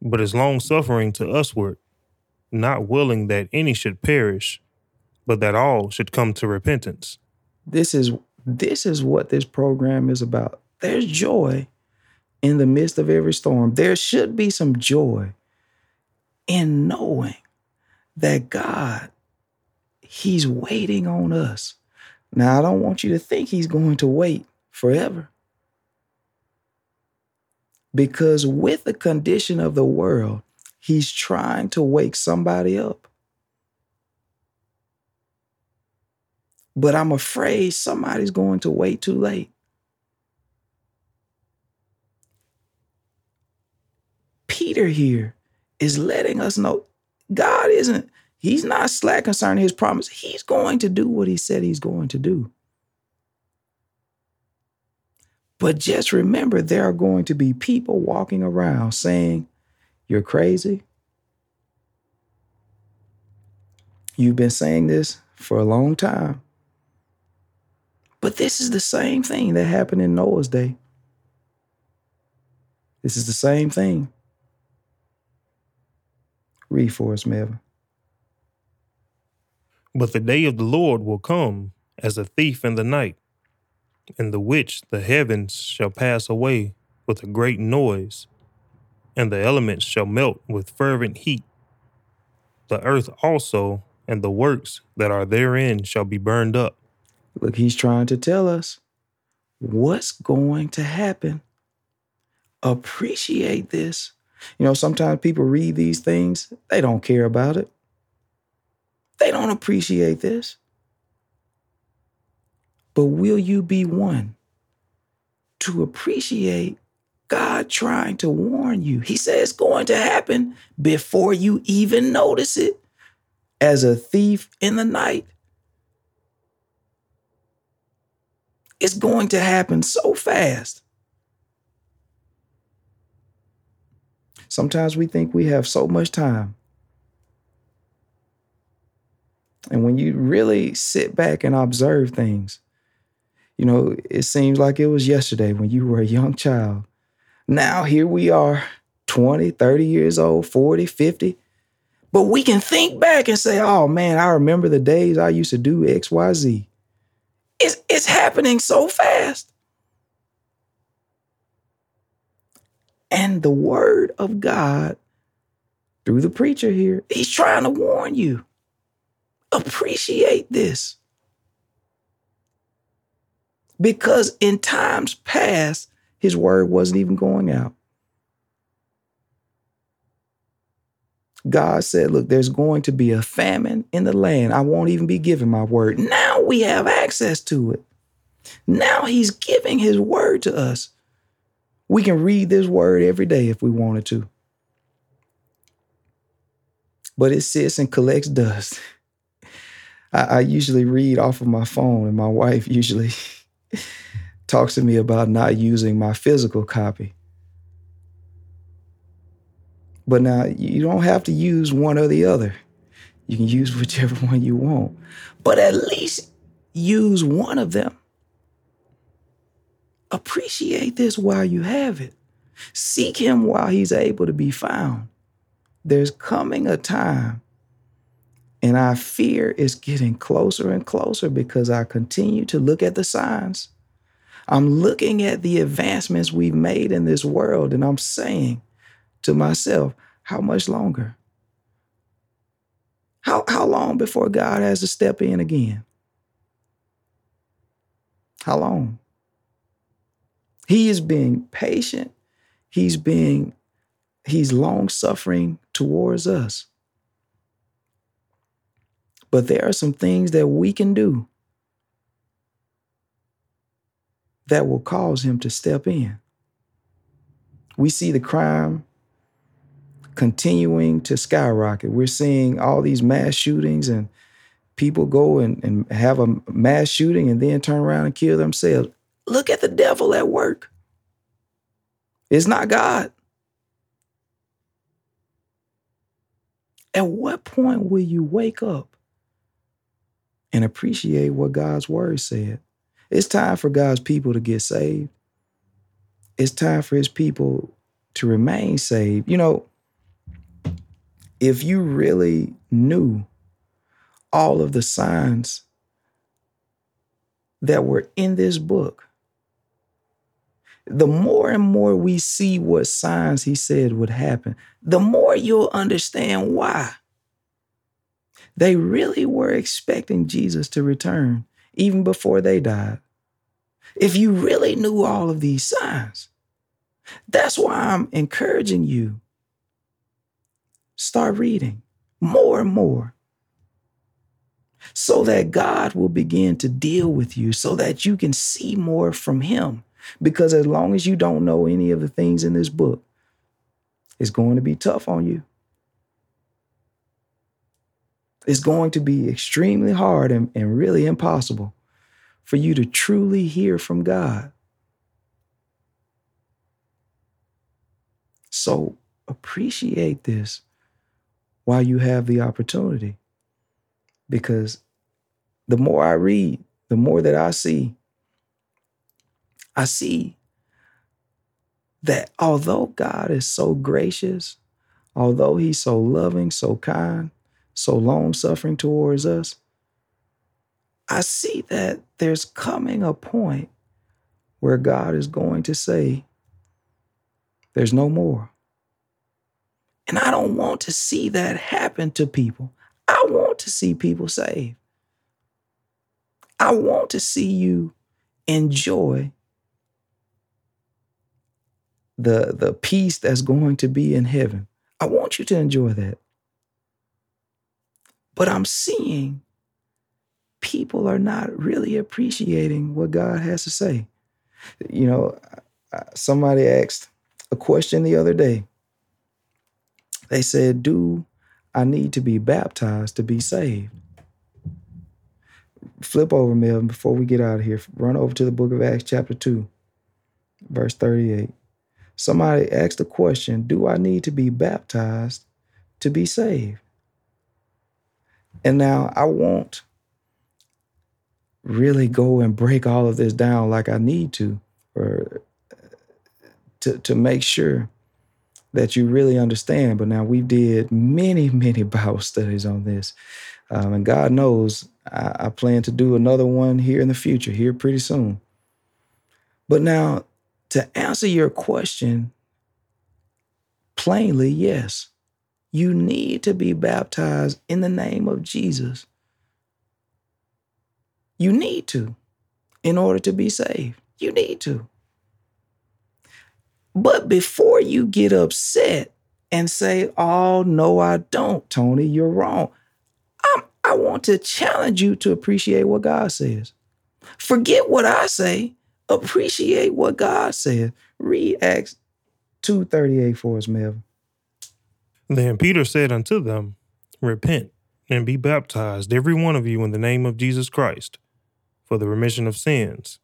A: but is long suffering to usward, not willing that any should perish, but that all should come to repentance.
B: This is this is what this program is about. There's joy in the midst of every storm. There should be some joy in knowing that God, He's waiting on us. Now, I don't want you to think He's going to wait forever. Because with the condition of the world, He's trying to wake somebody up. But I'm afraid somebody's going to wait too late. Peter here is letting us know God isn't, He's not slack concerning His promise. He's going to do what He said He's going to do. But just remember, there are going to be people walking around saying, You're crazy. You've been saying this for a long time. But this is the same thing that happened in Noah's day. This is the same thing. Read for us, Melvin.
A: But the day of the Lord will come as a thief in the night, in the which the heavens shall pass away with a great noise, and the elements shall melt with fervent heat. The earth also and the works that are therein shall be burned up.
B: Look, he's trying to tell us what's going to happen. Appreciate this. You know, sometimes people read these things, they don't care about it. They don't appreciate this. But will you be one to appreciate God trying to warn you? He says it's going to happen before you even notice it as a thief in the night. It's going to happen so fast. Sometimes we think we have so much time. And when you really sit back and observe things, you know, it seems like it was yesterday when you were a young child. Now here we are, 20, 30 years old, 40, 50. But we can think back and say, oh man, I remember the days I used to do XYZ. It's, it's happening so fast. And the word of God through the preacher here, he's trying to warn you. Appreciate this. Because in times past, his word wasn't even going out. God said, Look, there's going to be a famine in the land. I won't even be giving my word. Now we have access to it. Now he's giving his word to us. We can read this word every day if we wanted to. But it sits and collects dust. *laughs* I, I usually read off of my phone, and my wife usually *laughs* talks to me about not using my physical copy. But now you don't have to use one or the other. You can use whichever *laughs* one you want. But at least use one of them. Appreciate this while you have it. Seek him while he's able to be found. There's coming a time, and I fear it's getting closer and closer because I continue to look at the signs. I'm looking at the advancements we've made in this world, and I'm saying to myself, how much longer? How, how long before God has to step in again? How long? He is being patient. He's being, he's long suffering towards us. But there are some things that we can do that will cause him to step in. We see the crime continuing to skyrocket. We're seeing all these mass shootings and people go and, and have a mass shooting and then turn around and kill themselves. Look at the devil at work. It's not God. At what point will you wake up and appreciate what God's word said? It's time for God's people to get saved. It's time for his people to remain saved. You know, if you really knew all of the signs that were in this book, the more and more we see what signs he said would happen, the more you'll understand why. They really were expecting Jesus to return even before they died. If you really knew all of these signs, that's why I'm encouraging you. Start reading more and more so that God will begin to deal with you, so that you can see more from Him. Because as long as you don't know any of the things in this book, it's going to be tough on you. It's going to be extremely hard and, and really impossible for you to truly hear from God. So appreciate this while you have the opportunity. Because the more I read, the more that I see, I see that although God is so gracious, although He's so loving, so kind, so long suffering towards us, I see that there's coming a point where God is going to say, There's no more. And I don't want to see that happen to people. I want to see people saved. I want to see you enjoy the, the peace that's going to be in heaven. I want you to enjoy that. But I'm seeing people are not really appreciating what God has to say. You know, somebody asked a question the other day. They said, Do I need to be baptized to be saved? Flip over, Melvin, before we get out of here. Run over to the book of Acts, chapter 2, verse 38. Somebody asked the question Do I need to be baptized to be saved? And now I won't really go and break all of this down like I need to, or to, to make sure that you really understand. But now we did many, *laughs* many Bible studies on this. Um, and God knows I, I plan to do another one here in the future, here pretty soon. But now, to answer your question plainly, yes, you need to be baptized in the name of Jesus. You need to in order to be saved. You need to. But before you get upset and say, oh, no, I don't, Tony, you're wrong, I'm, I want to challenge you to appreciate what God says. Forget what I say, appreciate what God says. Read Acts 2.38 for us, Melvin.
A: Then Peter said unto them, Repent and be baptized, every one of you, in the name of Jesus Christ, for the remission of sins,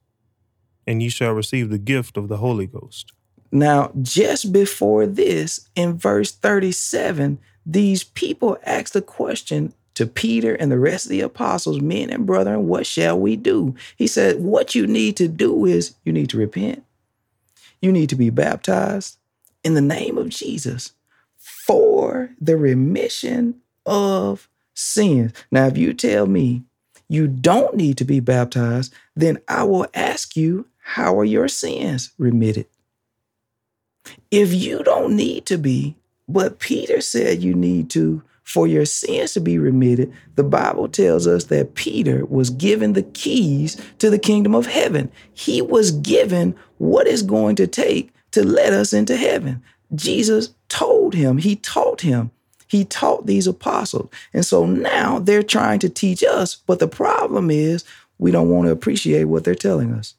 A: and ye shall receive the gift of the Holy Ghost.
B: Now, just before this, in verse 37, these people asked a question to Peter and the rest of the apostles, men and brethren, what shall we do? He said, What you need to do is you need to repent. You need to be baptized in the name of Jesus for the remission of sins. Now, if you tell me you don't need to be baptized, then I will ask you, how are your sins remitted? If you don't need to be, but Peter said you need to for your sins to be remitted, the Bible tells us that Peter was given the keys to the kingdom of heaven. He was given what is going to take to let us into heaven. Jesus told him, he taught him, he taught these apostles. And so now they're trying to teach us, but the problem is we don't want to appreciate what they're telling us.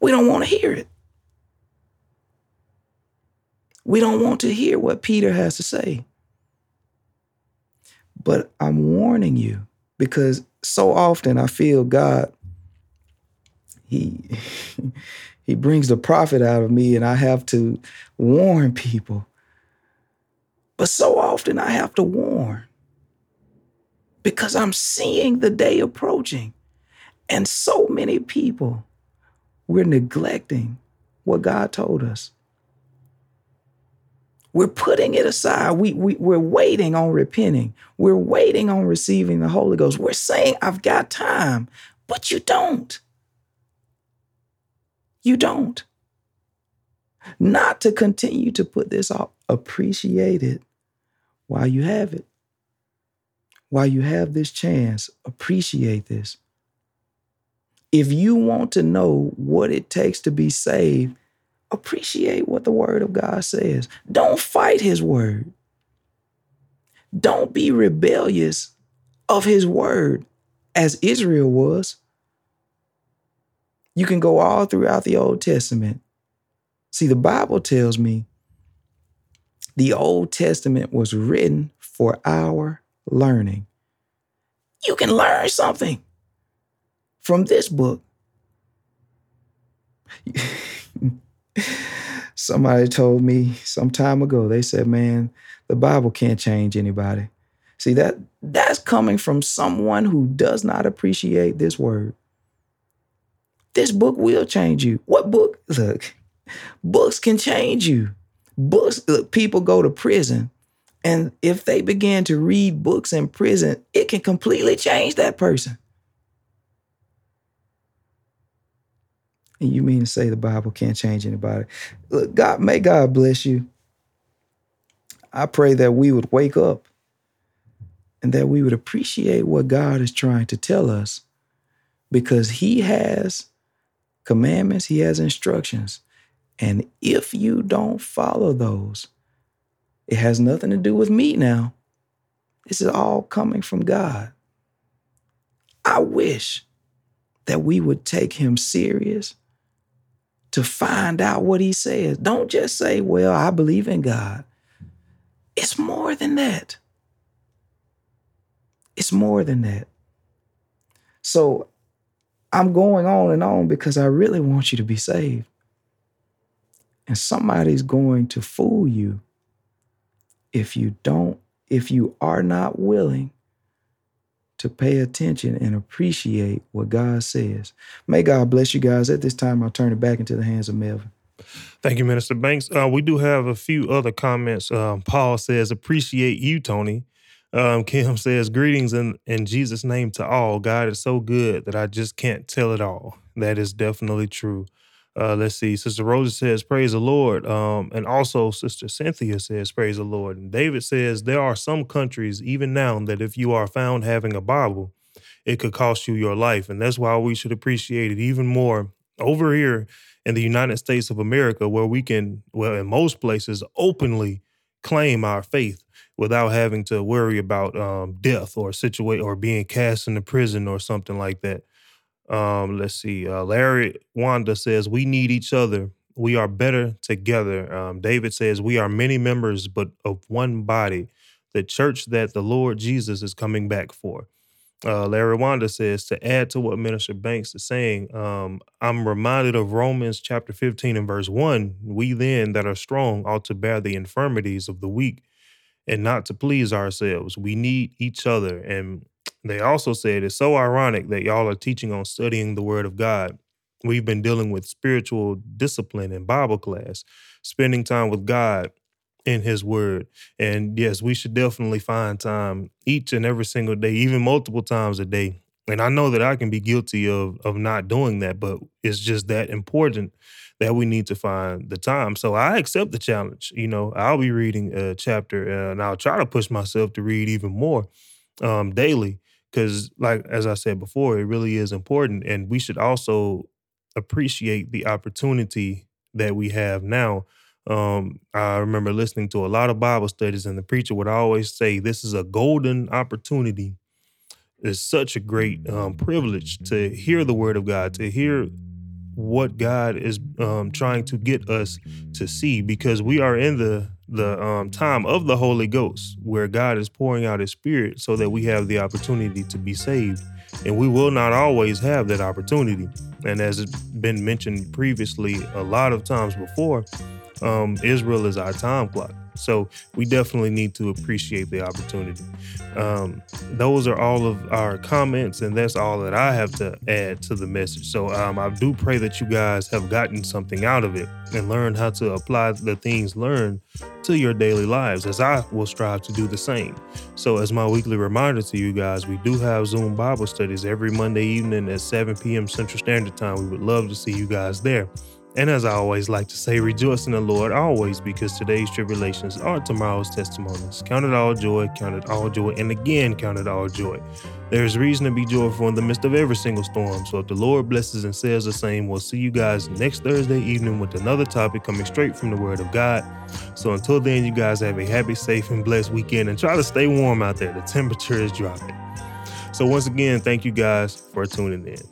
B: We don't want to hear it. We don't want to hear what Peter has to say. But I'm warning you because so often I feel God, He *laughs* He brings the prophet out of me, and I have to warn people. But so often I have to warn because I'm seeing the day approaching. And so many people, we're neglecting what God told us. We're putting it aside. We, we, we're waiting on repenting. We're waiting on receiving the Holy Ghost. We're saying, I've got time, but you don't. You don't. Not to continue to put this off. Appreciate it while you have it. While you have this chance, appreciate this. If you want to know what it takes to be saved, appreciate what the word of God says. Don't fight his word. Don't be rebellious of his word as Israel was. You can go all throughout the Old Testament. See, the Bible tells me the Old Testament was written for our learning. You can learn something from this book. *laughs* Somebody told me some time ago, they said, man, the Bible can't change anybody. See, that that's coming from someone who does not appreciate this word. This book will change you. What book? Look, books can change you. Books, look, people go to prison. And if they begin to read books in prison, it can completely change that person. And you mean to say the Bible can't change anybody? Look, God, may God bless you. I pray that we would wake up and that we would appreciate what God is trying to tell us because He has commandments, He has instructions. And if you don't follow those, it has nothing to do with me now. This is all coming from God. I wish that we would take Him serious to find out what He says. Don't just say, Well, I believe in God. It's more than that. It's more than that. So I'm going on and on because I really want you to be saved. And somebody's going to fool you if you don't, if you are not willing to pay attention and appreciate what God says. May God bless you guys. At this time, I'll turn it back into the hands of Melvin.
A: Thank you, Minister Banks. Uh, we do have a few other comments. Um, Paul says, Appreciate you, Tony. Um, Kim says, Greetings in, in Jesus' name to all. God is so good that I just can't tell it all. That is definitely true. Uh, let's see. Sister Rosa says, Praise the Lord. Um, and also, Sister Cynthia says, Praise the Lord. And David says, There are some countries, even now, that if you are found having a Bible, it could cost you your life. And that's why we should appreciate it even more over here in the United States of America, where we can, well, in most places, openly claim our faith without having to worry about um, death or situate or being cast into prison or something like that. Um, let's see. Uh, Larry Wanda says we need each other. We are better together. Um, David says we are many members, but of one body, the church that the Lord Jesus is coming back for. Uh, Larry Wanda says to add to what Minister Banks is saying, um, I'm reminded of Romans chapter 15 and verse 1. We then that are strong ought to bear the infirmities of the weak and not to please ourselves. We need each other. And they also said it's so ironic that y'all are teaching on studying the Word of God. We've been dealing with spiritual discipline in Bible class, spending time with God in His Word. And yes, we should definitely find time each and every single day, even multiple times a day. And I know that I can be guilty of of not doing that, but it's just that important that we need to find the time. So I accept the challenge. You know, I'll be reading a chapter and I'll try to push myself to read even more um, daily because like as i said before it really is important and we should also appreciate the opportunity that we have now um, i remember listening to a lot of bible studies and the preacher would always say this is a golden opportunity it's such a great um, privilege to hear the word of god to hear what god is um, trying to get us to see because we are in the the um, time of the Holy Ghost, where God is pouring out His Spirit so that we have the opportunity to be saved. And we will not always have that opportunity. And as it's been mentioned previously a lot of times before, um, Israel is our time clock. So we definitely need to appreciate the opportunity. Um, those are all of our comments, and that's all that I have to add to the message. So um, I do pray that you guys have gotten something out of it and learned how to apply the things learned to your daily lives, as I will strive to do the same. So, as my weekly reminder to you guys, we do have Zoom Bible studies every Monday evening at 7 p.m. Central Standard Time. We would love to see you guys there. And as I always like to say, rejoice in the Lord always, because today's tribulations are tomorrow's testimonies. Count it all joy, count it all joy, and again count it all joy. There is reason to be joyful in the midst of every single storm. So if the Lord blesses and says the same, we'll see you guys next Thursday evening with another topic coming straight from the Word of God. So until then, you guys have a happy, safe, and blessed weekend and try to stay warm out there. The temperature is dropping. So once again, thank you guys for tuning in.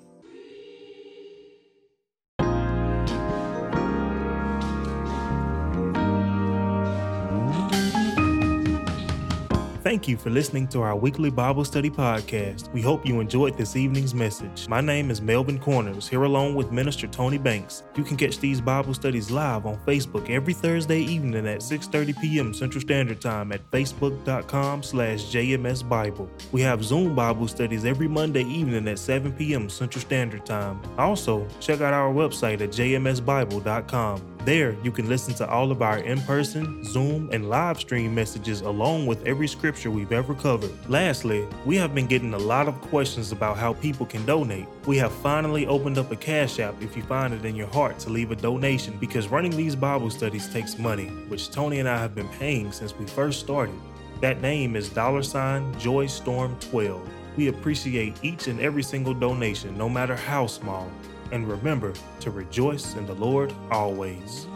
A: Thank you for listening to our weekly Bible study podcast. We hope you enjoyed this evening's message. My name is Melvin Corners, here along with Minister Tony Banks. You can catch these Bible studies live on Facebook every Thursday evening at 6.30 p.m. Central Standard Time at facebook.com slash jmsbible. We have Zoom Bible studies every Monday evening at 7 p.m. Central Standard Time. Also, check out our website at jmsbible.com. There, you can listen to all of our in person, Zoom, and live stream messages along with every scripture we've ever covered. Lastly, we have been getting a lot of questions about how people can donate. We have finally opened up a Cash App if you find it in your heart to leave a donation because running these Bible studies takes money, which Tony and I have been paying since we first started. That name is dollar sign joystorm12. We appreciate each and every single donation, no matter how small. And remember to rejoice in the Lord always.